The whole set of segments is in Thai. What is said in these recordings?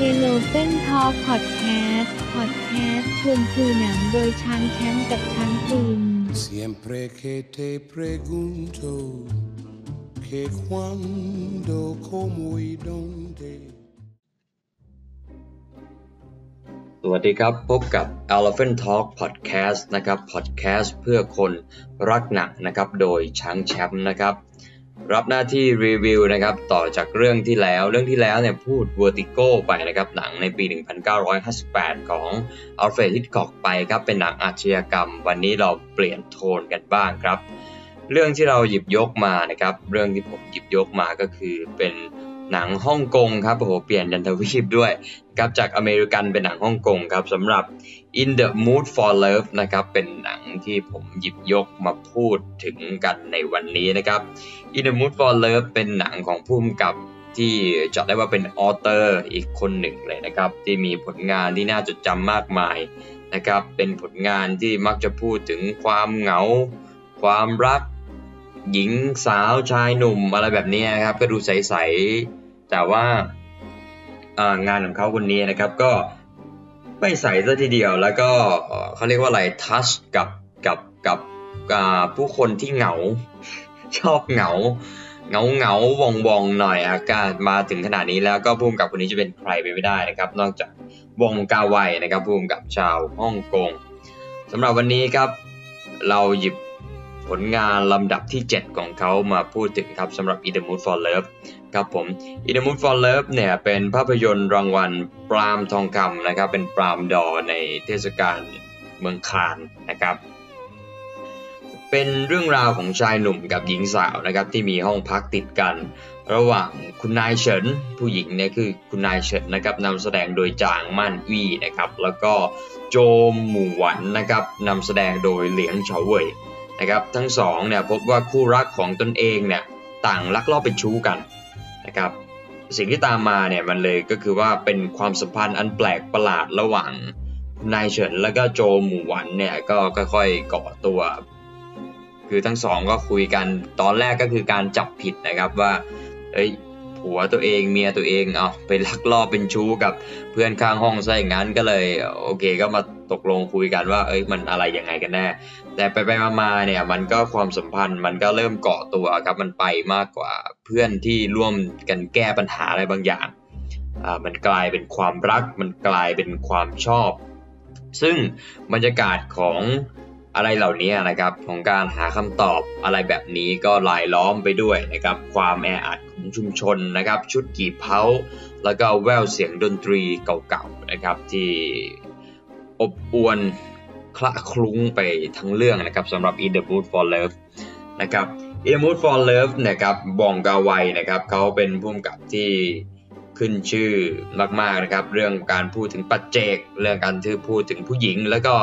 เฮโลเต้นทอพอดแคสต์พอดแคสต์ชวนคุยหนังโดยช้างแชมป์กับช้างฟิล์ม Siempre que te pregunto que cuándo, cómo y dónde. สวัสดีครับ พบกับ Elephant Talk Podcast นะครับ Podcast เพื่อคนรักหนังนะครับ โดยช้างแชมป์นะครับ รับหน้าที่รีวิวนะครับต่อจากเรื่องที่แล้ว เรื่องที่แล้วเนี่ยพูด Vertigo ไปนะครับหนังในปี 1958 ของ Alfred Hitchcock ไปครับเป็นหนังอาชญากรรม วันนี้เราเปลี่ยนโทนกันบ้างครับ เรื่องที่เราหยิบยกมานะครับเรื่องที่ผมหยิบยกมาก็คือเป็นหนังฮ่องกงครับโอ้โหเปลี่ยนยันทวีปด้วยครับจากอเมริกันเป็นหนังฮ่องกงครับสำหรับ In the Mood for Love นะครับเป็นหนังที่ผมหยิบยกมาพูดถึงกันในวันนี้นะครับ In the Mood for Love เป็นหนังของผู้กำกับที่จะได้ว่าเป็นออเตอร์อีกคนหนึ่งเลยนะครับ ที่มีผลงานที่น่าจดจำมากมายนะครับ เป็นผลงานที่มักจะพูดถึงความเหงา ความรัก หญิงสาวชายหนุ่มอะไรแบบนี้นะครับ ก็ดูใส ๆ แต่ว่างานของเขาคนนี้นะครับก็ ไม่ใสซะทีเดียวแล้วก็เขาเรียกว่าอะไรทัชกับกับกับผู้คนที่เหงา ชอบเหงาเหงาเหงาวองวองหน่อยอากาศมาถึงขนาดนี้แล้วก็ภูมิกับคนนี้จะเป็นใครไปไม่ได้นะครับ นอกจากวงกาไวนะครับภูมิกับชาวฮ่องกงสำหรับวันนี้ครับ เราหยิบ ผลงานลำดับที่ 7 ของเขามาพูดถึงครับสำหรับ In the Mood for Love ครับผม In the Mood for Love เนี่ยเป็นภาพยนตร์รางวัลปรามทองคำนะครับ เป็นปรามดอในเทศกาลเมืองคานนะครับ เป็นเรื่องราวของชายหนุ่มกับหญิงสาวนะครับที่มีห้องพักติดกัน ระหว่างคุณนายเฉินผู้หญิงเนี่ยคือคุณนายเฉินนะครับนำแสดงโดยจางมั่นวี่นะครับ แล้วก็โจมหมู่หวันนะครับนำแสดงโดยเหลียงเฉาเว่ย นะครับทั้งสองเนี่ยพบว่าคู่รักของตนเองเนี่ยต่างลักลอบเป็นชู้กันนะครับสิ่งที่ตามมาเนี่ยมันเลยก็คือว่าเป็นความสัมพันธ์อันแปลกประหลาดระหว่างนายเฉินแล้วก็โจหมู่หวันเนี่ยก็ค่อยๆก่อตัว คือทั้งสองก็คุยกันตอนแรกก็คือการจับผิดนะครับว่าเอ้ยผัวตัวเองเมียตัวเองเอาไปลักลอบเป็นชู้กับเพื่อนข้างห้องซะอย่างนั้นก็เลยโอเคก็มาตกลงคุยกันว่าเอ้ยมันอะไรยังไงกันแน่ แต่ไปไปๆมาๆเนี่ยมันก็ความสัมพันธ์มันก็เริ่มเกาะตัวครับมันไปมากกว่าเพื่อนที่ร่วมกันแก้ปัญหาอะไรบางอย่างอ่ามันกลายเป็นความรัก มันกลายเป็นความชอบ ซึ่งบรรยากาศของอะไรเหล่านี้นะครับของการหาคำตอบอะไรแบบนี้ก็ลายล้อมไปด้วยนะครับความแออัดของชุมชนนะครับ ชุดกี่เพาแล้วก็แววเสียงดนตรีเก่าๆนะครับที่อบอวน คละคลุ้งไปทั้งเรื่องนะครับสำหรับ In the Mood for Love นะครับ In the Mood for Love นะครับบองกาไวนะครับเขาเป็นผู้กำกับที่ขึ้นชื่อมากๆนะครับ เรื่องการพูดถึงปัจเจก เรื่องการที่พูดถึงผู้หญิง แล้วก็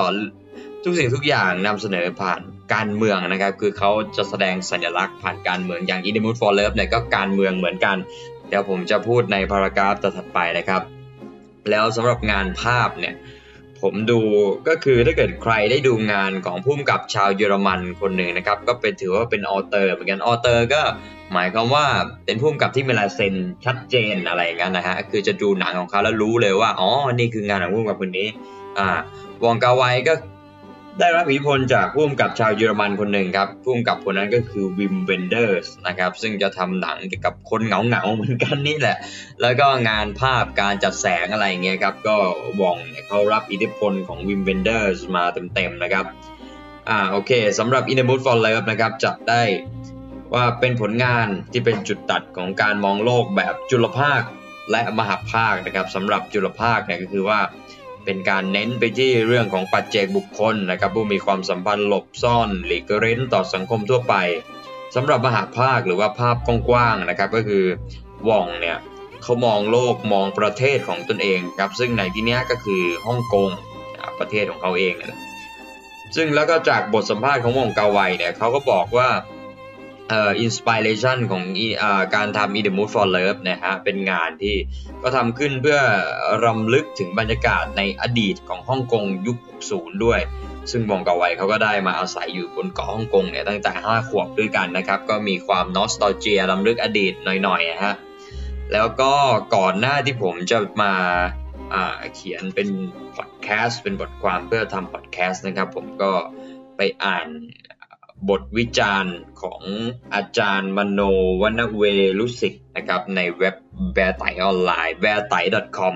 ทุกสิ่งทุกอย่างนำเสนอผ่านการเมืองนะครับ คือเขาจะแสดงสัญลักษณ์ผ่านการเมืองอย่าง In the Mood for Love เนี่ยก็การเมืองเหมือนกัน เดี๋ยวผมจะพูดในพารากราฟถัดไปนะครับ แล้วสำหรับงานภาพเนี่ย ผมดูก็คือถ้าเกิดใครได้ดูงานของผู้กำกับชาวเยอรมันคนหนึ่งนะครับ ก็เป็นถือว่าเป็น auteur เหมือนกัน auteur ก็หมายความว่าเป็นผู้กำกับที่มีลายเซ็นชัดเจนอะไรอย่างนั้นนะฮะคือจะดูหนังของเขาแล้วรู้เลยว่าอ๋อนี่คืองานของผู้กำกับคนนี้อ่าหว่องกาไวก็ ได้รับอิทธิพลจากผู้กำกับชาวเยอรมันคนหนึ่งครับผู้กำกับคนนั้นก็คือวิมเวนเดอร์สนะครับซึ่งจะทำหนังเกี่ยวกับคนเหงาๆเหมือนกันนี่แหละ แล้วก็งานภาพการจัดแสงอะไรเงี้ยครับก็วองเนี่ยเขารับอิทธิพลของวิมเวนเดอร์สมาเต็มๆนะครับอ่าโอเคสำหรับ In the Mood for Love นะครับจับได้ว่าเป็นผลงานที่เป็นจุดตัดของการมองโลกแบบจุลภาคและมหาภาคนะครับสำหรับจุลภาคเนี่ยก็คือว่า เป็นการเน้นไปที่เรื่องของปัจเจกบุคคลนะครับผู้มีความสัมพันธ์หลบซ่อนหลีกเร้นต่อสังคมทั่วไปสำหรับมหภาคหรือว่าภาพกว้างๆนะครับก็คือหว่องเนี่ยเขามองโลกมองประเทศของตนเองครับซึ่งในที่นี้ก็คือฮ่องกงประเทศของเขาเองนะซึ่งแล้วก็จากบทสัมภาษณ์ของหว่องกาไวเนี่ยเขาก็บอกว่า เอ่อ inspiration ของอีอ่าการทำ In the Mood for Love นะฮะเป็นงานที่ก็ทำขึ้นเพื่อรำลึกถึงบรรยากาศในอดีตของฮ่องกงยุค 60 ด้วย ซึ่งหว่องกาไวเขาก็ได้มาอาศัยอยู่บนเกาะฮ่องกงเนี่ยตั้งแต่ 5 ขวบด้วยกันนะครับ ก็มีความ nostalgia รำลึกอดีตหน่อยๆนะฮะแล้วก็ก่อนหน้าที่ผมจะมาเขียนเป็นพอดแคสต์เป็นบทความเพื่อทำพอดแคสต์นะครับ ผมก็ไปอ่าน บทวิจารณ์ของอาจารย์มโนวนเวฬุสิตนะครับในเว็บแวร์ไตออนไลน์ w h e r e t a i com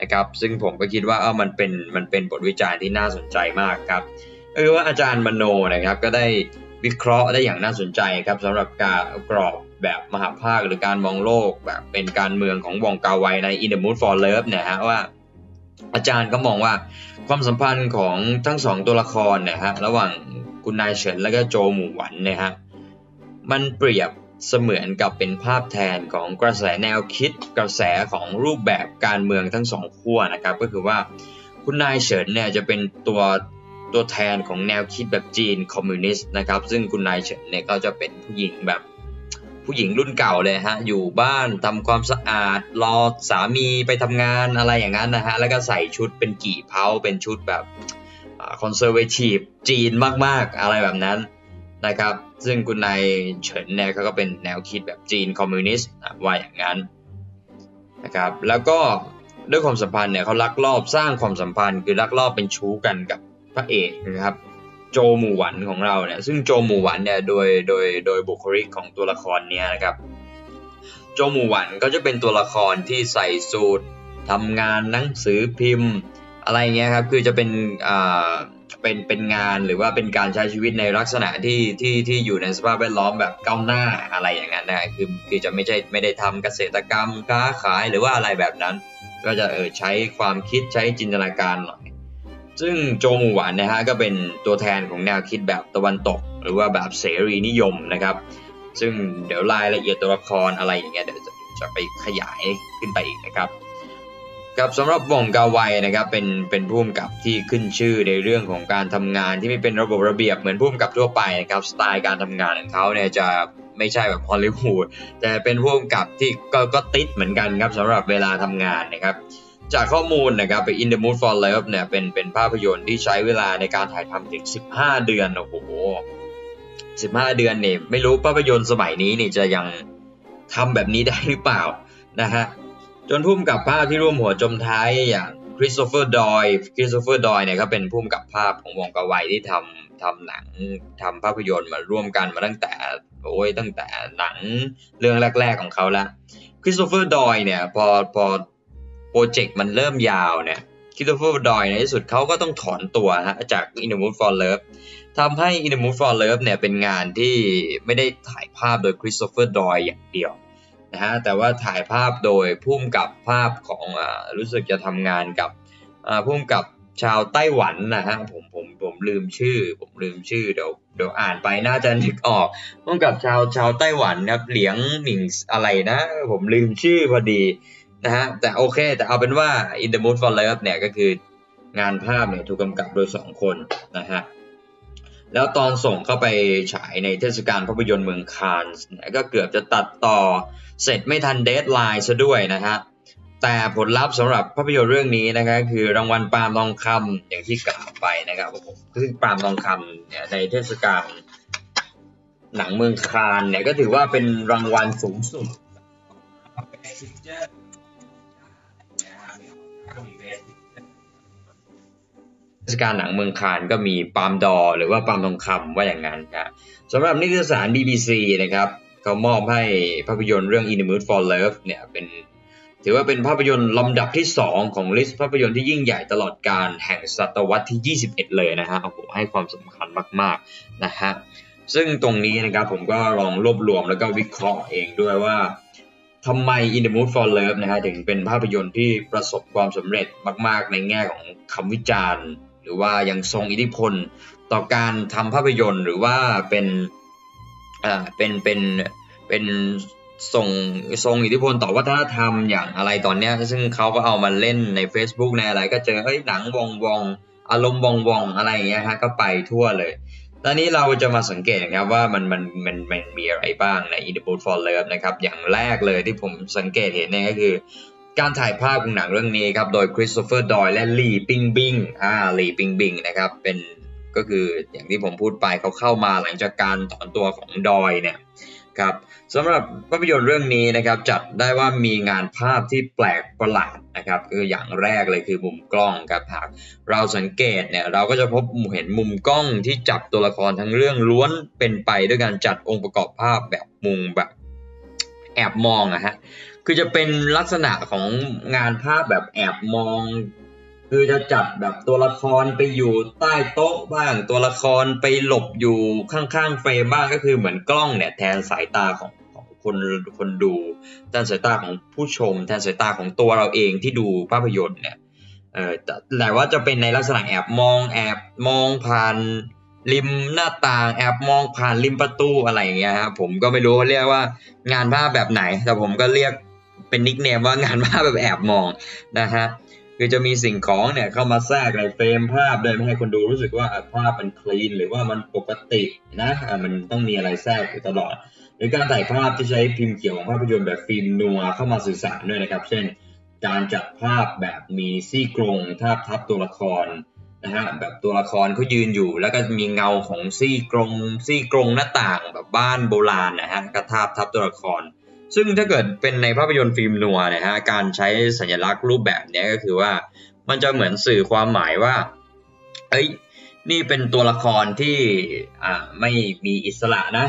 นะครับซึ่งผมก็คิดว่าเออมันเป็นมันเป็นบทวิจารณ์ที่น่าสนใจมากครับคือว่าอาจารย์มโนนะครับก็ได้วิเคราะห์ได้อย่างน่าสนใจครับสำหรับการกรอบแบบมหาภาคหรือการมองโลกแบบเป็นการเมืองของวองกาไวใน In the Mood for Love นี่ยฮะว่าอาจารย์ก็มองว่าความสัมพันธ์ของทั้งสองตัวละครนะฮะระหว่าง คุณนายเฉินและก็โจหมู่หวันเนี่ยฮะมันเปรียบเสมือนกับเป็นภาพแทนของกระแสแนวคิดกระแสของรูปแบบการเมืองทั้งสองขั้วนะครับ ก็คือว่าคุณนายเฉินเนี่ยจะเป็นตัวตัวแทนของแนวคิดแบบจีนคอมมิวนิสต์นะครับ ซึ่งคุณนายเฉินเนี่ยก็จะเป็นผู้หญิงแบบผู้หญิงรุ่นเก่าเลยฮะ อยู่บ้านทำความสะอาด รอสามีไปทำงานอะไรอย่างนั้นนะฮะ แล้วก็ใส่ชุดเป็นกี่เพ้าเป็นชุดแบบ conservativeจีนมากๆ อะไรแบบนั้นนะครับ ซึ่งคุณนายเฉินเนี่ยเขาก็เป็นแนวคิดแบบจีนคอมมิวนิสต์ว่าอย่างนั้นนะครับแล้วก็ด้วยความสัมพันธ์เนี่ยเขาลักลอบสร้างความสัมพันธ์ คือลักลอบเป็นชู้กันกับพระเอกนะครับโจหมู่หวันของเราเนี่ยซึ่งโจหมู่หวันเนี่ยโดยโดยโดยบุคลิกของตัวละครเนี่ยนะครับโจหมู่หวันก็จะเป็นตัวละครที่ใส่สูททำงานหนังสือพิมพ์ อะไรเงี้ยครับคือจะเป็นเป็นเป็นงานหรือว่าเป็นการใช้ชีวิตในลักษณะที่ที่ที่อยู่ในสภาพแวดล้อมแบบก้าวหน้าอะไรอย่างนั้นนะคือคือจะไม่ใช่ไม่ได้ทำเกษตรกรรมค้าขายหรือว่าอะไรแบบนั้น ก็จะเออใช้ความคิดใช้จินตนาการหน่อยซึ่งโจมหวานนะฮะก็เป็นตัวแทนของแนวคิดแบบตะวันตก หรือว่าแบบเสรีนิยมนะครับ ซึ่งเดี๋ยวรายละเอียดตัวละครอะไรอย่างเงี้ยเดี๋ยวจะไปขยายขึ้นไปอีกนะครับ ครับสำหรับวงกาไวนะครับเป็นเป็นผู้กำกับที่ขึ้นชื่อในเรื่องของการทำงานที่ไม่เป็นระบบระเบียบเหมือนผู้กำกับทั่วไปนะครับสไตล์การทำงานของเขาเนี่ยจะไม่ใช่แบบฮอลลีวูดแต่เป็นผู้กำกับที่ก็ก็ติดเหมือนกันครับสำหรับเวลาทำงานนะครับจากข้อมูลนะครับไป In the Mood for Love เนี่ยเป็นเป็นภาพยนตร์ที่ใช้เวลาในการถ่ายทำถึง 15 เดือนโอ้โห15 เดือนเนี่ยไม่รู้ภาพยนตร์สมัยนี้นี่จะยังทำแบบนี้ได้หรือเปล่านะฮะ จนผู้กำกับภาพที่ร่วมหัวจมท้ายอย่างคริสโตเฟอร์ดอยล์คริสโตเฟอร์ดอยล์เนี่ยก็เป็นผู้กำกับภาพของหว่องกาไวที่ทำทำหนังทำภาพยนตร์มาร่วมกันมาตั้งแต่โอ้ยตั้งแต่หนังเรื่องแรก ๆของเขาแล้วคริสโตเฟอร์ดอยล์เนี่ยพอพอโปรเจกต์มันเริ่มยาวเนี่ยคริสโตเฟอร์ดอยล์ในที่สุดเขาก็ต้องถอนตัวฮะจาก In the Mood for Love ทำให้ In the Mood for Love เนี่ยเป็นงานที่ไม่ได้ถ่ายภาพโดยคริสโตเฟอร์ดอยอย่างเดียว นะฮะแต่ว่าถ่ายภาพโดยพุ่มกับภาพของอรู้สึกจะทำงานกับพุ่มกับชาวไต้หวันนะฮะผมผมผมลืมชื่อ ผมลืมชื่อเดี๋ยวเดี๋ยวอ่านไปน่าจะนึกออกพุ่มกับชาวชาวไต้หวันครับเหลียงหมิงอะไรนะ ผมลืมชื่อพอดีนะฮะแต่โอเคแต่เอาเป็นว่า In the Mood for Love เนี่ยก็คืองานภาพเนี่ยถูกกำกับโดยสองคนนะฮะ แล้วตอนส่งเข้าไปฉายในเทศกาลภาพยนตร์เมืองคานส์ก็เกือบจะตัดต่อเสร็จไม่ทัน deadline ซะด้วยนะฮะแต่ผลลัพธ์สำหรับภาพยนตร์เรื่องนี้นะครับคือรางวัลปาล์มทองคำอย่างที่กล่าวไปนะครับผมซึ่งปาล์มทองคำเนี่ยในเทศกาลหนังเมืองคานส์เนี่ยก็ถือว่าเป็นรางวัลสูงสุดเท ศกาลหนังเมืองคานก็มีปาล์มดอหรือว่าปาล์มทองคำว่าอย่างนั้นครับสำหรับนิตยสาร BBC นะครับเขามอบให้ภาพยนตร์เรื่อง In the Mood for Love เนี่ยเป็นถือว่าเป็นภาพยนตร์ลำดับที่ 2 ของลิสต์ภาพยนตร์ที่ยิ่งใหญ่ตลอดการแห่งศตวรรษที่ 21 เลยนะฮะโอ้โหให้ความสำคัญมากๆนะฮะซึ่งตรงนี้นะครับผมก็ลองรวบรวมแล้วก็วิเคราะห์เองด้วยว่าทำไม In the Mood for Love นะฮะถึงเป็นภาพยนตร์ที่ประสบความสำเร็จมาก ๆ ในแง่ของคำวิจารณ์ รือว่ายังทรงอิทธิพลต่อการทำภาพยนตร์ หรือว่าเป็นอ่าเป็นเป็นเป็นส่งทรงอิทธิพลต่อวัฒนธรรมอย่างอะไรตอนเนี้ย ซึ่งเขาก็เอามาเล่นใน Facebook ในอะไร ก็เจอเฮ้ยหนังวองวองอารมณ์วองวองอะไรอย่างเงี้ยฮะก็ไปทั่วเลย ตอนนี้เราจะมาสังเกตนะครับว่ามันมันมันมันมีอะไรบ้างใน In the Mood for Love นะครับ อย่างแรกเลยที่ผมสังเกตเห็นเนี่ยก็คือ การถ่ายภาพของหนังเรื่องนี้ครับ โดยคริสโตเฟอร์ดอยล์และลีปิงบิงอ่าลีปิงบิงนะครับเป็นก็คืออย่างที่ผมพูดไปเขาเข้ามาหลังจากการถอนตัวของดอยล์เนี่ยครับสำหรับภาพยนตร์เรื่องนี้นะครับจัดได้ว่ามีงานภาพที่แปลกประหลาดนะครับคืออย่างแรกเลยคือมุมกล้องครับหากเราสังเกตเนี่ยเราก็จะพบเห็นมุมกล้องที่จับตัวละครทั้งเรื่องล้วนเป็นไปด้วยการจัดองค์ประกอบภาพแบบมุมแบบ แอบมองอะฮะคือจะเป็นลักษณะของงานภาพแบบแอบมอง คือจะจัดแบบตัวละครไปอยู่ใต้โต๊ะบ้าง ตัวละครไปหลบอยู่ข้างๆเฟรมบ้างก็คือเหมือนกล้องเนี่ยแทนสายตาของของคนคนดูแทนสายตาของผู้ชมแทนสายตาของตัวเราเองที่ดูภาพยนตร์เนี่ยเออแต่ว่าจะเป็นในลักษณะแอบมองแอบมองผ่าน ริมหน้าต่างแอบมองผ่านริมประตูอะไรอย่างเงี้ยครับผมก็ไม่รู้เรียกว่างานภาพแบบไหน แต่ผมก็เรียกเป็น nickname ว่างานภาพแบบแอบมองนะฮะคือจะมีสิ่งของเนี่ยเข้ามาแทรกในเฟรมภาพโดยไม่ให้คนดูรู้สึกว่าภาพมัน clean หรือว่ามันปกตินะมันต้องมีอะไรแทรกอยู่ตลอด หรือการถ่ายภาพที่ใช้พิมพ์เขียวของภาพยนตร์แบบ film noir เข้ามาสื่อสารด้วยนะครับ เช่น การจัดภาพแบบมีซี่กรงทาบทับตัวละคร นะฮะแบบตัวละครเขายืนอยู่ แล้วก็มีเงาของซี่กรงซี่กรงหน้าต่างแบบบ้านโบราณนะฮะกระทาบทับตัวละคร ซึ่งถ้าเกิดเป็นในภาพยนตร์ฟิล์มนัวนะฮะการใช้สัญลักษณ์รูปแบบนี้ก็คือว่ามันจะเหมือนสื่อความหมายว่าเอ้ยนี่เป็นตัวละครที่อ่าไม่มีอิสระนะ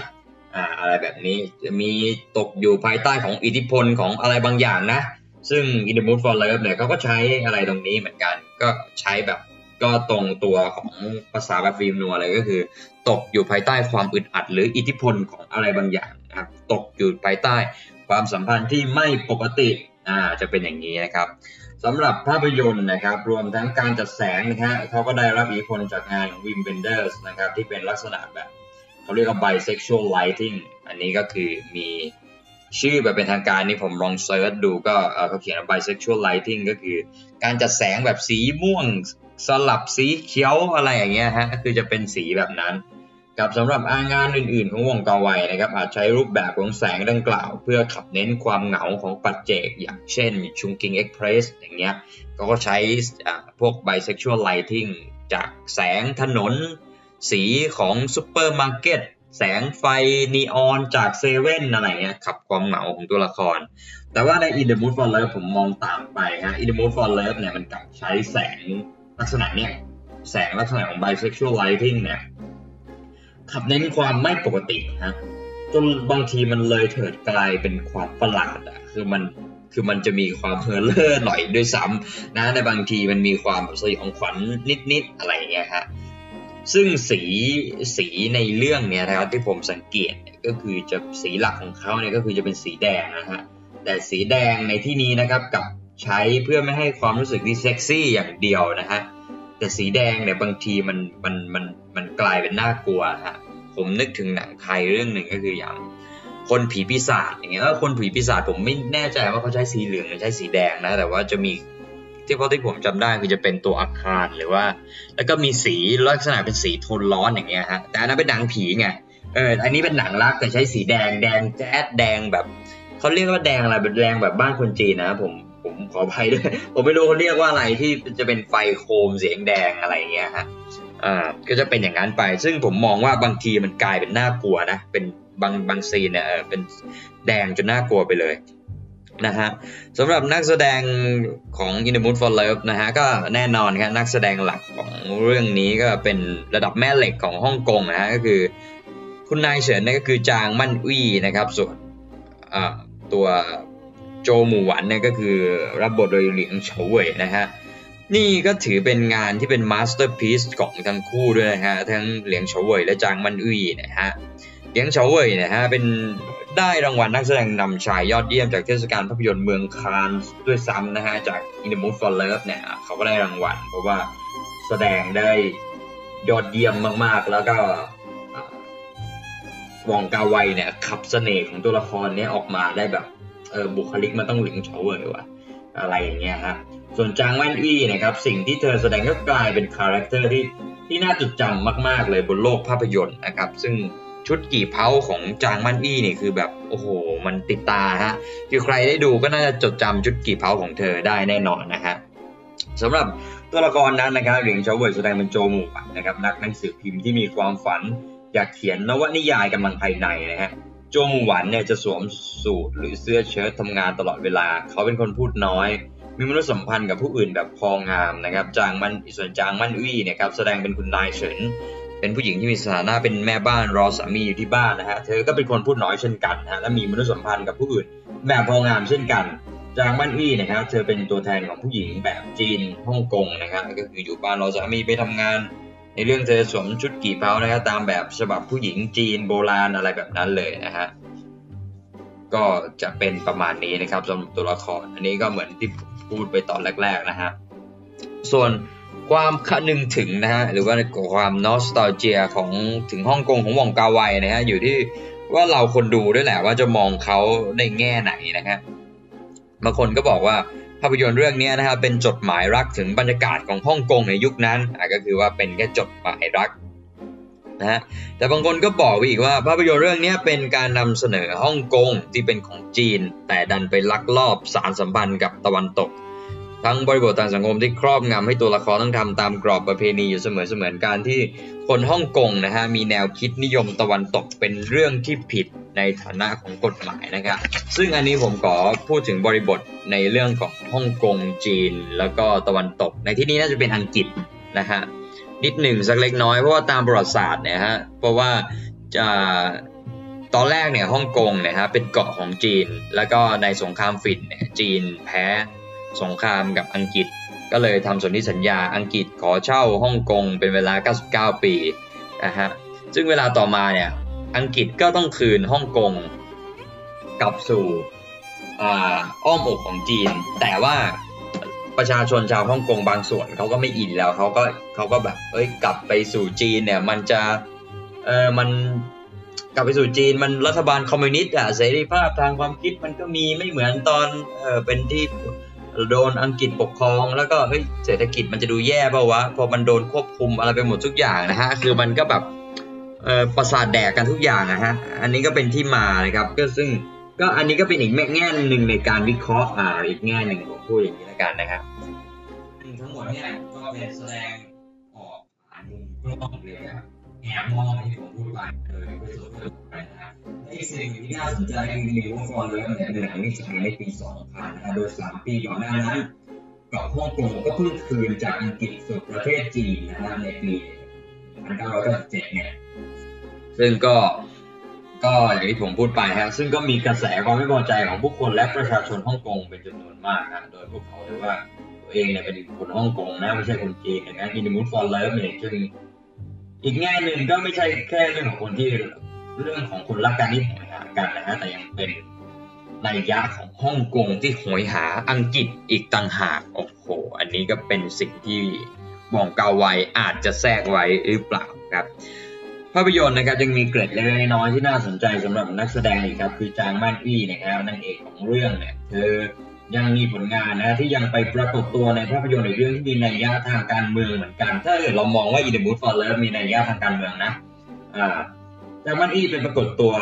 อ่าอะไรแบบนี้จะมีตกอยู่ภายใต้ของอิทธิพลของอะไรบางอย่างนะ ซึ่ง In the Mood for Love เนี่ยเขาก็ใช้อะไรตรงนี้เหมือนกัน ก็ใช้แบบ ก็ตรงตัวของภาษาแบบ film noir เลยก็คือ ตกอยู่ภายใต้ความอึดอัด หรืออิทธิพลของอะไรบางอย่างครับตกอยู่ภายใต้ความสัมพันธ์ที่ไม่ปกติอ่าจะเป็นอย่างนี้นะครับสำหรับภาพยนตร์นะครับ รวมทั้งการจัดแสงนะฮะเขาก็ได้รับอิทธิพลจากงานของวิมเวนเดอร์สนะครับที่เป็นลักษณะแบบเขาเรียกว่า bisexual lighting อันนี้ก็คือมีชื่อแบบเป็นทางการนี่ผมลอง search ดูก็เขาเขียนว่า bisexual lighting ก็คือการจัดแสงแบบสีม่วง สลับสีเขียวอะไรอย่างเงี้ยฮะคือจะเป็นสีแบบนั้น กับสำหรับอางานอื่นๆ ของหว่องกาไวนะครับอาจใช้รูปแบบของแสงดังกล่าว เพื่อขับเน้นความเหงาของปัจเจก อย่างเช่น Chungking Express อย่างเงี้ยเขาก็ใช้พวก bisexual lighting จากแสงถนน สีของซูเปอร์มาร์เก็ตแสงไฟนีออนจากเซเว่นอะไรเงี้ยขับความเหงาของตัวละคร แต่ว่าใน In the Mood for Love ผมมองต่างไปฮะ In the Mood for Love เนี่ยมันกลับใช้แสง ลักษณะเนี้ยแสงลักษณะของ bisexual lighting เนี่ยขับเน้นความไม่ปกติฮะจนบางทีมันเลยเถิดกลายเป็นความประหลาดอะคือมันคือมันจะมีความเฮอร์เลอร์หน่อยด้วยซ้ำนะในบางทีมันมีความสยองขวัญนิด ๆ อะไรเงี้ยฮะซึ่งสีสีในเรื่องเนี่ยนะครับที่ผมสังเกตก็คือจะสีหลักของเขาเนี่ยก็คือจะเป็นสีแดงนะฮะแต่สีแดงในที่นี้นะครับกับใช้เพื่อไม่ให้ความรู้สึกที่เซ็กซี่อย่างเดียวนะฮะ แต่สีแดงเนี่ยบางทีมันมันมันมันกลายเป็นน่ากลัวฮะผมนึกถึงหนังไทยเรื่องหนึ่งก็คืออย่างคนผีปีศาจอย่างเงี้ยคนผีปีศาจผมไม่แน่ใจว่าเขาใช้สีเหลืองหรือใช้สีแดงนะ แต่ว่าจะมีที่เพอที่ผมจำได้คือจะเป็นตัวอาคารหรือว่า แล้วก็มีสีลักษณะเป็นสีโทนร้อนอย่างเงี้ยฮะแต่อันนั้นเป็นหนังผีไงเอออันนี้เป็นหนังรักแต่ใช้สีแดงแดงแจ๊ดแดงแบบเขาเรียกว่าแดงอะไรเป็นแดงแบบบ้านคนจีนนะผม ผมขออภัยด้วย ผมไม่รู้เขาเรียกว่าอะไรที่จะเป็นไฟโคมเสียงแดงอะไรเงี้ยฮะอ่าก็จะเป็นอย่างนั้นไป ซึ่งผมมองว่าบางทีมันกลายเป็นน่ากลัวนะ เป็นบางบางซีนเนี่ยเออเป็นแดงจนน่ากลัวไปเลยนะฮะสำหรับนักแสดงของ In the Mood for Love นะฮะก็แน่นอนครับนักแสดงหลักของเรื่องนี้ก็เป็นระดับแม่เหล็กของฮ่องกงนะฮะก็คือคุณนายเฉินนี่ก็คือจางม่านอวี้นะครับส่วนตัว โจวมู่หวันเนี่ยก็คือรับบทโดยเหลียงเฉาเว่ยนะฮะนี่ก็ถือเป็นงานที่เป็น masterpiece ของทั้งคู่ด้วยนะฮะทั้งเหลียงเฉาเว่ยและจางม่านอวี้นะฮะเหลียงเฉาเว่ยนะฮะเป็นได้รางวัลนักแสดงนำชายยอดเยี่ยมจากเทศกาลภาพยนตร์เมืองคานส์ด้วยซ้ำนะฮะจาก In the Mood for Love เนี่ยเขาก็ได้รางวัลเพราะว่าแสดงได้ยอดเยี่ยมมากๆ แล้วก็หว่องกาไวเนี่ยขับเสน่ห์ของตัวละครเนี้ยออกมาได้แบบ เออบุคลิกมันต้องเหลียงเฉาเว่ยว่ะอะไรอย่างเงี้ยฮะส่วนจางม่านอวี้นะครับสิ่งที่เธอแสดงก็กลายเป็น character ที่ที่น่าจดจำมากๆเลยบนโลกภาพยนตร์นะครับซึ่งชุดกี่เพ้าของจางมั่นอี้นี่คือแบบโอ้โห มันติดตาฮะคือใครได้ดูก็น่าจะจดจำชุดกี่เพ้าของเธอได้แน่นอนนะฮะสำหรับตัวละครนั้นนะครับเหลียงเฉาเวยแสดงเป็นโจหมู่นะครับนักหนังสือพิมพ์ที่มีความฝันอยากเขียนนวนิยายกำลังภายในนะฮะ จงหวันเนี่ยจะสวมสูทหรือเสื้อเชิ้ตทำงานตลอดเวลา เขาเป็นคนพูดน้อย มีมนุษยสัมพันธ์กับผู้อื่นแบบพองามนะครับ จางมันส่วนจางมันอุ้ยเนี่ยครับแสดงเป็นคุณนายเฉิน เป็นผู้หญิงที่มีสถานะเป็นแม่บ้านรอสามีอยู่ที่บ้านนะฮะ เธอก็เป็นคนพูดน้อยเช่นกันนะฮะ และมีมนุษยสัมพันธ์กับผู้อื่นแบบพองามเช่นกัน จางมันอี้นะครับ เธอเป็นตัวแทนของผู้หญิงแบบจีนฮ่องกงนะครับ ก็คืออยู่บ้านรอสามีไปทำงาน ในเรื่องเธอสวมชุดกี่เผานะครับตามแบบฉบับผู้หญิงจีนโบราณอะไรแบบนั้นเลยนะฮะก็จะเป็นประมาณนี้นะครับสำหรับตัวละคร อันนี้ก็เหมือนที่พูดไปตอนแรก ๆนะฮะส่วนความคนึงถึงนะฮะหรือว่าความนอสตาเจียของถึงฮ่องกงของวองกาไวนะฮะอยู่ที่ว่าเราคนดูด้วยแหละว่าจะมองเขาในแง่ไหนนะครับบางคนก็บอกว่า ภาพยนตร์เรื่องนี้นะครับเป็นจดหมายรักถึงบรรยากาศของฮ่องกงในยุคนั้นก็คือว่าเป็นแค่จดหมายรักนะฮะแต่บางคนก็บอกอีกว่าภาพยนตร์เรื่องนี้เป็นการนำเสนอฮ่องกงที่เป็นของจีน แต่ดันไปลักลอบสารสัมพันธ์กับตะวันตก ทั้งบริบททางสังคมที่ครอบงำให้ตัวละครต้องทำตามกรอบประเพณีอยู่เสมอเสมือนการที่คนฮ่องกงนะฮะมีแนวคิดนิยมตะวันตกเป็นเรื่องที่ผิดในฐานะของกฎหมายนะครับ ซึ่งอันนี้ผมขอพูดถึงบริบทในเรื่องของฮ่องกงจีน แล้วก็ตะวันตก ในที่นี้น่าจะเป็นอังกฤษนะฮะนิดหนึ่งสักเล็กน้อยเพราะว่าตามประวัติศาสตร์เนี่ยฮะเพราะว่าจะตอนแรกเนี่ยฮ่องกงเนี่ยฮะเป็นเกาะของจีน แล้วก็ในสงครามฝิ่นเนี่ยจีนแพ้ สงครามกับอังกฤษ ก็เลยทำสนธิสัญญาอังกฤษขอเช่าฮ่องกงเป็นเวลา 99 ปีนะฮะซึ่งเวลาต่อมาเนี่ยอังกฤษก็ต้องคืนฮ่องกงกลับสู่อ้อมอกของจีน แต่ว่าประชาชนชาวฮ่องกงบางส่วนเขาก็ไม่อินแล้วเขาก็เขาก็แบบเอ้ยกลับไปสู่จีนเนี่ยมันจะเออมันกลับไปสู่จีนมันรัฐบาลคอมมิวนิสต์อะเสรีภาพทางความคิดมันก็มีไม่เหมือนตอนเออเป็นที่ โดนอังกฤษปกครองแล้วก็เฮ้ยเศรษฐกิจมันจะดูแย่เปล่าวะพอมันโดนควบคุมอะไรไปหมดทุกอย่างนะฮะคือมันก็แบบเออประสาทแดกกันทุกอย่างนะฮะอันนี้ก็เป็นที่มานะครับก็ซึ่งก็อันนี้ก็เป็นอีกแง่หนึ่งในการวิเคราะห์อ่าอีกแง่หนึ่งผมพูดอย่างนี้ล้วกันนะครับทั้งหมดเนี่ยก็เป็นแสดงออกผ่านมุมกล้องเลยครับ แอบมองที่ผมพูดไปเออไปสู่ไปนะครับอีกสิ่งที่น่าสนใจคือมีวงฟอนเลยเนี่ยเป็นหนังที่ฉายในปี 2000นะโดย 3 ปีก่อนหน้านั้นเกาะฮ่องกงก็เพิ่งคืนจากอังกฤษสู่ประเทศจีนนะฮะในปี1997เนี่ยซึ่งก็ก็อย่างที่ผมพูดไปฮะซึ่งก็มีกระแสความไม่พอใจของผู้คนและประชาชนฮ่องกงเป็นจำนวนมากนะโดยพวกเขาเรียกว่าตัวเองเนี่ยเป็นคนฮ่องกงนะไม่ใช่คนจีนนะ In the Mood for Love เนี่ยซึ่ง อีกแง่หนึ่งก็ไม่ใช่แค่เรื่องของคนที่เรื่องของคนรักกันที่โหยหากันนะฮะแต่ยังเป็นนัยยะของฮ่องกงที่โหยหาอังกฤษอีกต่างหากโอ้โห อันนี้ก็เป็นสิ่งที่บองกาไวอาจจะแทรกไว้หรือเปล่าครับ ภาพยนตร์นะครับยังมีเกร็ดเล็กน้อยที่น่าสนใจสำหรับนักแสดงอีกครับ คือจางม่านอี้นะครับนางเอกของเรื่องเนี่ยเธอ ยังมีผลงานนะที่ยังไปปรากฏตัวในภาพยนตร์ในเรื่องที่มีนัยยะทางการเมืองเหมือนกัน ถ้าเรามองว่า In the Mood for Love มีนัยยะทางการเมืองนะอ่าจางม่านอี้เป็นปรากฏตัว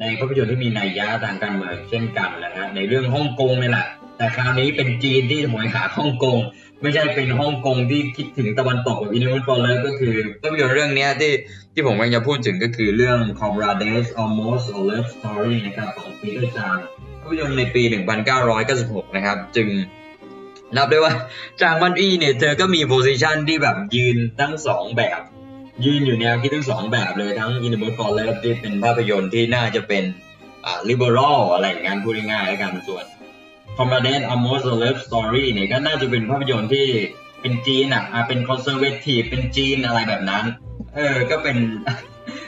ในภาพยนตร์ที่มีนัยยะทางการเมืองเช่นกันนะฮะในเรื่องฮ่องกงนี่แหละ แต่คราวนี้เป็นจีนที่หมวยหาฮ่องกง ไม่ใช่เป็นฮ่องกงที่คิดถึงตะวันตกแบบอินเดียฟอร์เลก็คือภาพยนตร์เรื่องนี้ที่ที่ผมกำลังจะพูดถึงก็คือเรื่อง Comrades Almost a Love Story นะครับของปีเตอร์จางภาพยนตร์ในปี 1996 นะครับ จึงนับได้ว่าจางมันอี้เนี่ยเธอก็มีโพสิชันที่แบบยืนทั้งสองแบบ ยืนอยู่แนวคิดทั้งสองแบบเลยทั้ง In the Mood for Love ที่เป็นภาพยนตร์ที่น่าจะเป็นอ่า liberal อะไรอย่างนั้นพูดง่ายๆแล้วกันส่วน Comrade Almost a Love Story เนี่ยก็น่าจะเป็นภาพยนตร์ที่เป็นจีนอะเป็น conservative เป็นจีนอะไรแบบนั้น เออ ก็เป็น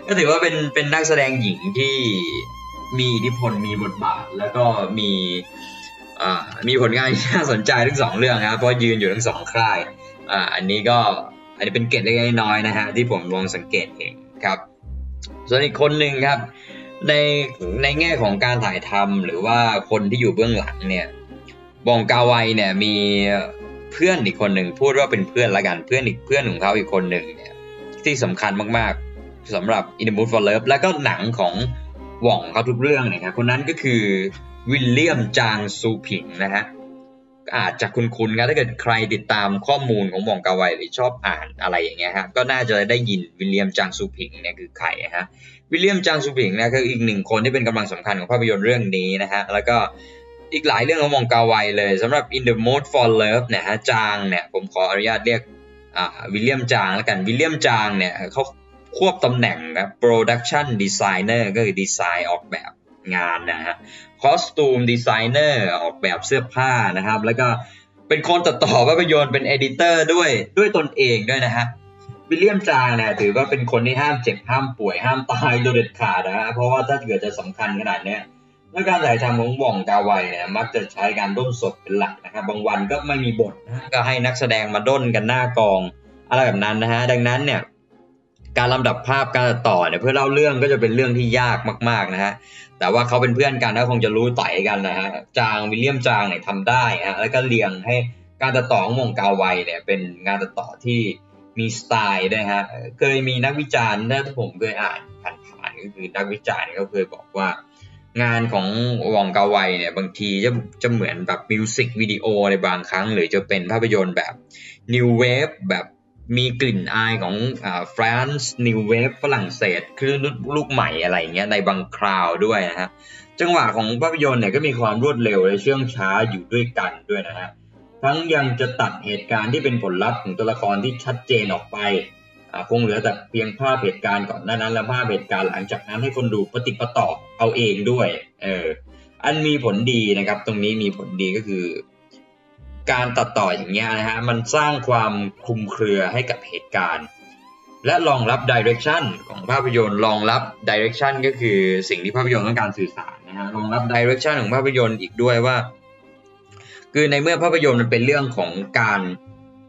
ก็ถือว่าเป็นเป็นนักแสดงหญิงที่มีอิทธิพลมีบทบาท แล้วก็มีอ่ามีผลงานที่น่าสนใจทั้งสองเรื่องครับเพราะยืนอยู่ทั้งสองค่ายอ่าอันนี้ก็อันนี้เป็นเกร็ดเล็กๆน้อยๆนะฮะที่ผมลองสังเกตเองครับ ส่วนอีกคนหนึ่งครับ ในในแง่ของการถ่ายทำหรือว่าคนที่อยู่เบื้องหลังเนี่ยบองกาไวเนี่ยมีเพื่อนอีกคนหนึ่งพูดว่าเป็นเพื่อนละกันเพื่อนอีกเพื่อนของเขาอีกคนหนึ่งเนี่ยที่สำคัญมากๆสำหรับ In the Mood for Love และก็หนังของหว่องเขาทุกเรื่องนะครับคนนั้นก็คือวิลเลียมจางซูผิงนะฮะ อาจจะคุ้นๆครับถ้าเกิดใครติดตามข้อมูลของมองกาไวหรือชอบอ่านอะไรอย่างเงี้ยครับก็น่าจะได้ยินวิลเลียมจางซูผิงเนี่ยคือใครฮะวิลเลียมจางซูผิงเนี่ยคืออีกหนึ่งคนที่เป็นกำลังสำคัญของภาพยนตร์เรื่องนี้นะฮะแล้วก็อีกหลายเรื่องของหว่องกาไวเลยสำหรับ In the Mood for Love เนี่ยฮะจางเนี่ยผมขออนุญาตเรียกอ่าวิลเลียมจางแล้วกันวิลเลียมจางเนี่ยเขาควบตำแหน่งนะ Production Designer ก็คือดีไซน์ออกแบบงานนะฮะ costume designer ออกแบบเสื้อผ้านะครับ แล้วก็เป็นคนตัดต่อภาพยนตร์เป็น editor ด้วยด้วยตนเองด้วยนะฮะวิลเลียมจางเนี่ยถือว่าเป็นคนที่ห้ามเจ็บห้ามป่วยห้ามตายโดยเด็ดขาดนะฮะเพราะว่าถ้าเกิดจะสำคัญขนาดเนี้ยและการถ่ายทำของว่องกาไวเนี่ยมักจะใช้การด้นสดเป็นหลักนะครับ บางวันก็ไม่มีบทนะก็ให้นักแสดงมาด้นกันหน้ากอง อะไรแบบนั้นนะฮะดังนั้นเนี่ย การลำดับภาพการต่อเนี่ยเพื่อเล่าเรื่องก็จะเป็นเรื่องที่ยากมาก ๆนะฮะแต่ว่าเขาเป็นเพื่อนกันก็คงจะรู้ต่อยกันนะฮะจางวิลเลียมจางเนี่ยทำได้ฮะแล้วก็เรียงให้การตัดต่อของหว่องกาไวเนี่ยเป็นงานตัดต่อที่มีสไตล์นะฮะเคยมีนักวิจารณ์ถ้าผมเคยอ่านผ่านๆก็คือนักวิจารณ์ก็เคยบอกว่างานของหว่องกาไวเนี่ยบางทีจะจะเหมือนแบบมิวสิกวิดีโอในบางครั้ง หรือจะเป็นภาพยนตร์แบบ New Wave แบบ มีกลิ่นอายของอ่า French New Wave ฝรั่งเศสคลื่นลูกใหม่อะไรเงี้ยในบางคราวด้วยนะฮะจังหวะของภาพยนตร์เนี่ยก็มีความรวดเร็วและเชื่องช้าอยู่ด้วยกันด้วยนะฮะทั้งยังจะตัดเหตุการณ์ที่เป็นผลลัพธ์ของตัวละครที่ชัดเจนออกไปคงเหลือแต่เพียงภาพเหตุการณ์ก่อนหน้านั้น และภาพเหตุการณ์หลังจากนั้นให้คนดูปฏิปต่อเอาเองด้วยเอออันมีผลดีนะครับ ตรงนี้มีผลดีก็คือ การตัดต่ออย่างเงี้ยนะฮะมันสร้างความคลุมเครือให้กับเหตุการณ์ และรองรับดิเรกชันของภาพยนตร์รองรับดิเรกชันก็คือสิ่งที่ภาพยนตร์ต้องการสื่อสารนะฮะรองรับดิเรกชันของภาพยนตร์อีกด้วยว่า คือในเมื่อภาพยนตร์มันเป็นเรื่องของการ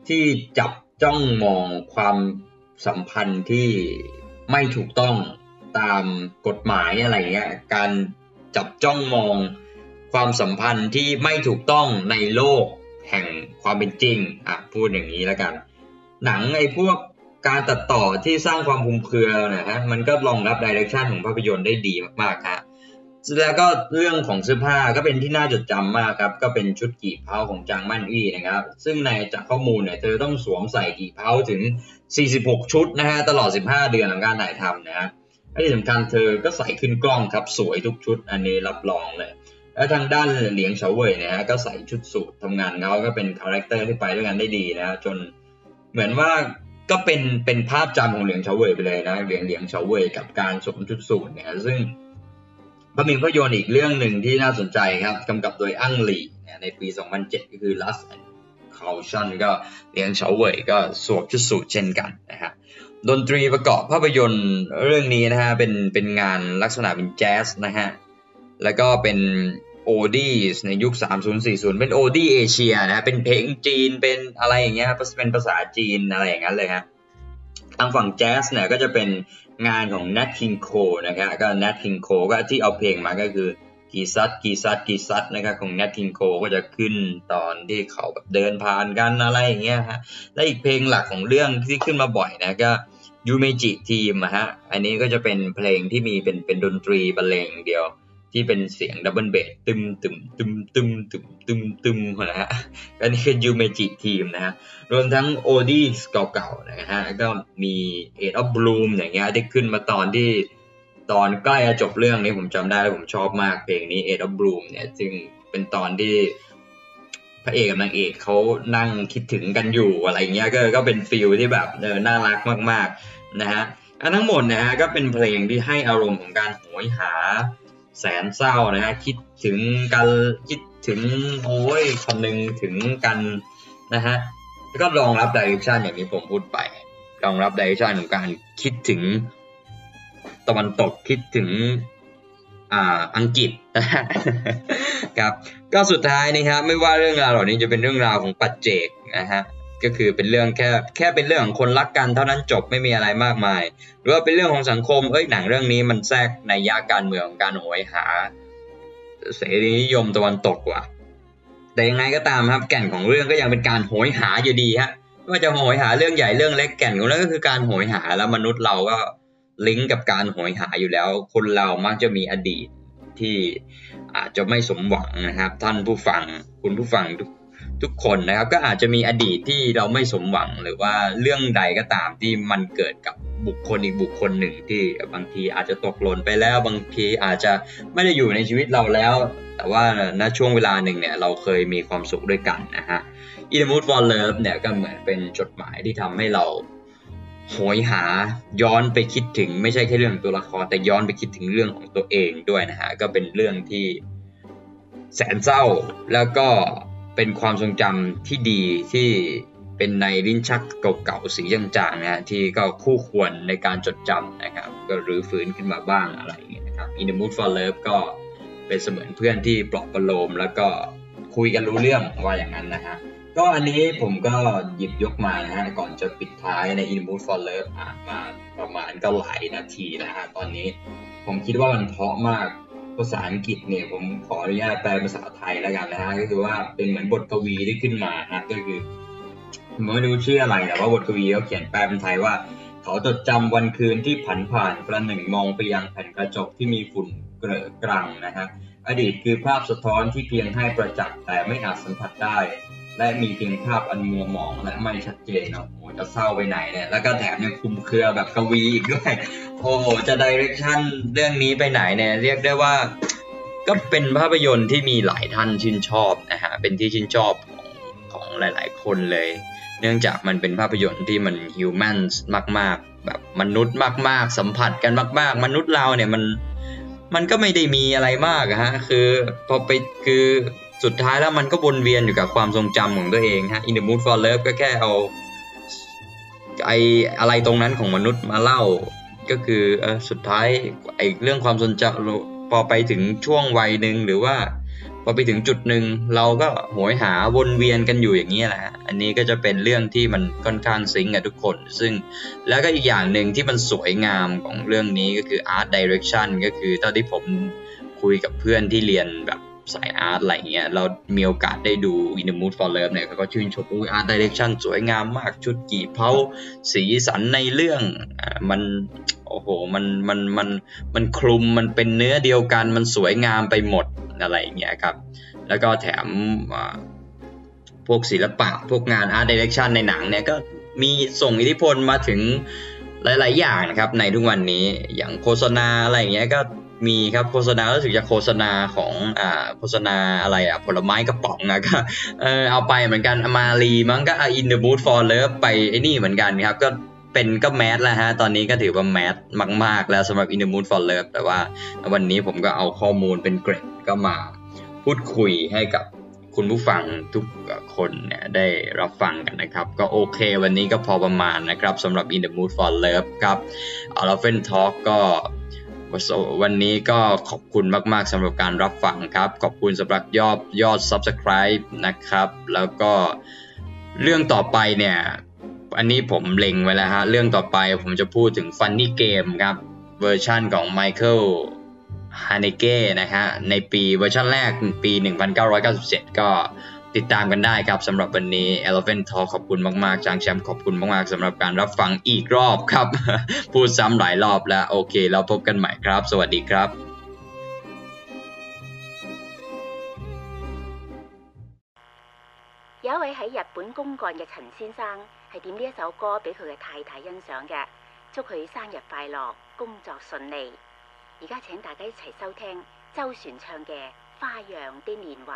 ที่จับจ้องมองความสัมพันธ์ที่ไม่ถูกต้องตามกฎหมายอะไรเงี้ยการจับจ้องมองความสัมพันธ์ที่ไม่ถูกต้องในโลก แห่งความเป็นจริงอะพูดอย่างนี้แล้วกัน หนังไอ้พวกการตัดต่อที่สร้างความคุมเครือนะฮะมันก็รองรับดิเรกชันของภาพยนตร์ได้ดีมากๆฮะแล้วก็เรื่องของเสื้อผ้าก็เป็นที่น่าจดจำมากครับ ก็เป็นชุดกี่เพ้าของจางม่านอวี้นะครับ ซึ่งในจากข้อมูลเนี่ยเธอต้องสวมใส่กี่เพ้าถึง 46 ชุดนะฮะตลอด 15 เดือนของการถ่ายทำนะฮะและที่สำคัญเธอก็ใส่ขึ้นกล้องครับสวยทุกชุดอันนี้รับรองเลย และทางด้านเหลียงเฉาเว่ยเนี่ยฮะก็ใส่ชุดสูททำงานเขาก็เป็น character ที่ไปด้วยกันได้ดีนะจนเหมือนว่าก็เป็นเป็นภาพจำของเหลียงเฉาเว่ยไปเลยนะเหลียงเหลียงเฉาเว่ยกับการสวมชุดสูทเนี่ยซึ่งก็มีภาพยนตร์อีกเรื่องหนึ่งที่น่าสนใจครับกำกับโดยอั้งหลี่เนี่ยในปี 2007 ก็คือ Last and Caution ก็เหลียงเฉาเว่ยก็สวมชุดสูทเช่นกันนะฮะดนตรีประกอบภาพยนตร์เรื่องนี้นะฮะเป็นเป็นงานลักษณะเป็นแจ๊สนะฮะแล้วก็เป็น โอดีในยุค 3040 เป็นโอดีเอเชียนะเป็นเพลงจีนเป็นอะไรอย่างเงี้ยเป็นภาษาจีนอะไรอย่างนั้นเลยฮะทางฝั่งแจ๊สเนี่ยก็จะเป็นงานของ Nat King Cole นะครับก็ Nat King Cole ก็ที่เอาเพลงมาก็คือ Quizás Quizás Quizás นะครับของ Nat King Cole ก็จะขึ้นตอนที่เขาแบบเดินผ่านกันอะไรอย่างเงี้ยฮะและอีกเพลงหลักของเรื่องที่ขึ้นมาบ่อยนะก็ Yumeji's Theme ฮะอันนี้ก็จะเป็นเพลงที่มีเป็นเป็นดนตรีบรรเลงอย่างเดียว ที่เป็นเสียง double bass ตึมตึมตึมตึมตึมตึมตึมนะฮะอันนี้คือ Yumeji's Theme นะฮะรวมทั้ง oldie เก่าๆนะฮะก็มี Age of Bloom อย่างเงี้ยที่ขึ้นมาตอนที่ตอนใกล้จะจบเรื่องนี้ผมจำได้ผมชอบมากเพลงนี้ Age of Bloom เนี่ยจึงเป็นตอนที่พระเอกกับนางเอกเขานั่งคิดถึงกันอยู่อะไรเงี้ยก็ก็เป็น feel ที่แบบเออน่ารักมากๆนะฮะอันทั้งหมดนะฮะก็เป็นเพลงที่ให้อารมณ์ของการโหยหา แสนเศร้านะฮะคิดถึงกันคิดถึงโอ้ยคำนึงถึงกันนะฮะแล้วก็รองรับดิเรกชันอย่างที่ผมพูดไปรองรับดิเรกชันของการคิดถึงตะวันตกคิดถึงอ่าอังกฤษครับก็สุดท้ายนะครับไม่ว่าเรื่องราวเหล่านี้จะเป็นเรื่องราวของปัจเจกนะฮะ ก็คือเป็นเรื่องแค่แค่เป็นเรื่องของคนรักกันเท่านั้นจบไม่มีอะไรมากมาย หรือว่าเป็นเรื่องของสังคมเอ้ยหนังเรื่องนี้มันแทรกในยาการเมืองของการโหยหา เสรีนิยมตะวันตกว่ะแต่ยังไงก็ตามครับแก่นของเรื่องก็ยังเป็นการโหยหาอยู่ดีฮะไม่ว่าจะโหยหาเรื่องใหญ่เรื่องเล็กแก่นของเรื่องก็คือการโหยหาแล้วมนุษย์เราก็ลิงก์กับการโหยหาอยู่แล้ว คนเรามักจะมีอดีตที่อาจจะไม่สมหวังนะครับ ท่านผู้ฟังคุณผู้ฟังทุก ทุกคนนะครับก็อาจจะมีอดีตที่เราไม่สมหวังหรือว่าเรื่องใดก็ตามที่มันเกิดกับบุคคลอีกบุคคลหนึ่งที่บางทีอาจจะตกหล่นไปแล้วบางทีอาจจะไม่ได้อยู่ในชีวิตเราแล้ว แต่ว่าณช่วงเวลาหนึ่งเนี่ยเราเคยมีความสุขด้วยกันนะฮะ In the Mood for Love เนี่ยก็เหมือนเป็นจดหมายที่ทำให้เราโหยหาย้อนไปคิดถึงไม่ใช่แค่เรื่องของตัวละคร แต่ย้อนไปคิดถึงเรื่องของตัวเองด้วยนะฮะก็เป็นเรื่องที่แสนเศร้าแล้วก็ เป็นความทรงจำที่ดีที่เป็นในลิ้นชักเก่าๆสีจางๆนะฮะที่ก็คู่ควรในการจดจำนะครับก็รื้อฟื้นขึ้นมาบ้างอะไรอย่างเงี้ยนะครับ In the Mood for Love ก็เป็นเสมือนเพื่อนที่ปลอบประโลม แล้วก็คุยกันรู้เรื่องว่าอย่างนั้นนะฮะก็อันนี้ผมก็หยิบยกมานะฮะก่อนจะปิดท้ายใน In the Mood for Love อ่านมาประมาณก็หลายนาทีนะฮะตอนนี้ผมคิดว่ามันเพาะมาก ภาษาอังกฤษเนี่ยผมขออนุญาตแปลภาษาไทยแล้วกันนะฮะก็คือว่าเป็นเหมือนบทกวีที่ขึ้นมาฮะก็คือผมไม่รู้ชื่ออะไรแต่ว่าบทกวีเขาเขียนแปลเป็นไทยว่า เขาจดจำวันคืนที่ผันผ่านประหนึ่งมองไปยังแผ่นกระจกที่มีฝุ่นเกลอะกรังนะฮะอดีตคือภาพสะท้อนที่เพียงให้ประจักษ์แต่ไม่อาจสัมผัสได้ และมีเพียงภาพอันมัวหมองและไม่ชัดเจนเนาะโอ้จะเศร้าไปไหนเนี่ย แล้วก็แถมยังคุมเครือแบบกวีอีกด้วย โอ้โห จะดิเรกชันเรื่องนี้ไปไหนเนี่ย เรียกได้ว่า ก็เป็นภาพยนตร์ที่มีหลายท่านชื่นชอบนะฮะ เป็นที่ชื่นชอบของของหลาย ๆ คนเลย เนื่องจากมันเป็นภาพยนตร์ที่มันฮิวแมนมาก ๆ แบบมนุษย์มาก ๆ สัมผัสกันมาก ๆ มนุษย์เราเนี่ยมันมันก็ไม่ได้มีอะไรมากฮะ คือพอไปคือ สุดท้ายแล้วมันก็วนเวียนอยู่กับความทรงจำของตัวเองฮะ In the Mood for Love ก็แค่เอาไออะไรตรงนั้นของมนุษย์มาเล่า ก็คือเออสุดท้ายไอเรื่องความสนใจพอไปถึงช่วงวัยหนึ่งหรือว่า พอไปถึงจุดหนึ่งเราก็โหยหาวนเวียนกันอยู่อย่างนี้แหละฮะอันนี้ก็จะเป็นเรื่องที่มันค่อนข้างซิงกับทุกคน ซึ่งแล้วก็อีกอย่างหนึ่งที่มันสวยงามของเรื่องนี้ก็คือ Art Direction ก็คือตอนที่ผมคุยกับเพื่อนที่เรียนแบบ สายอาร์ตอะไรเงี้ยเรามีโอกาสได้ดู In the Mood for Love เนี่ยเขาก็ชื่นชมอุ้ย Art Direction สวยงามมากชุดกี่เพาสีสันในเรื่องอมันโอ้โหมันมันมันมันคลุมมันเป็นเนื้อเดียวกันมันสวยงามไปหมดอะไรเงี้ยครับ แล้วก็แถมพวกศิลปะพวกงาน Art Direction ในหนังเนี่ยก็มีส่งอิทธิพลมาถึงหลาย ๆ อย่างนะครับในทุกวันนี้อย่างโฆษณาอะไรอย่างเงี้ยก็ มีครับโฆษณารู้สึกจะโฆษณาของอ่าโฆษณาอะไรอะผลไม้กระป๋องอะก็เออเอาไปเหมือนกันมารีมั้งก็ In the Mood for Love ไปไอ้นี่เหมือนกันครับก็เป็นก็แมสแล้วฮะ ตอนนี้ก็ถือว่าแมสมาก ๆ แล้วสำหรับ In the Mood for Love แต่ว่าวันนี้ผมก็เอาข้อมูลเป็นเกรดก็มาพูดคุยให้กับคุณผู้ฟังทุกคนเนี่ยได้รับฟังกันนะครับ ก็โอเควันนี้ก็พอประมาณนะครับสำหรับ In the Mood for Love ครับ a l p h a n Talk ก็ วันนี้ก็ขอบคุณมาก ๆสำหรับการรับฟังครับ ขอบคุณสำหรับยอดยอด Subscribe นะครับ แล้วก็เรื่องต่อไปเนี่ย อันนี้ผมเล็งไว้แล้วฮะ เรื่องต่อไปผมจะพูดถึง Funny Game ครับ เวอร์ชั่นของ Michael h a n e k e นะฮะ ในปีเวอร์ชันแรกปี 1997 ก็ ติดตามกันได้ครับสำหรับวันนี้ Eleven Talk ขอบคุณมากๆจางแชมป์ขอบคุณมากๆสำหรับการรับฟังอีกรอบครับ พูดซ้ำหลายรอบแล้ว โอเค เราพบกันใหม่ครับ สวัสดีครับ有一位喺日本公幹嘅陳先生係點呢一首歌俾佢嘅太太欣賞嘅，祝佢生日快樂，工作順利。而家請大家一齊收聽周璇唱嘅《花樣的年華》。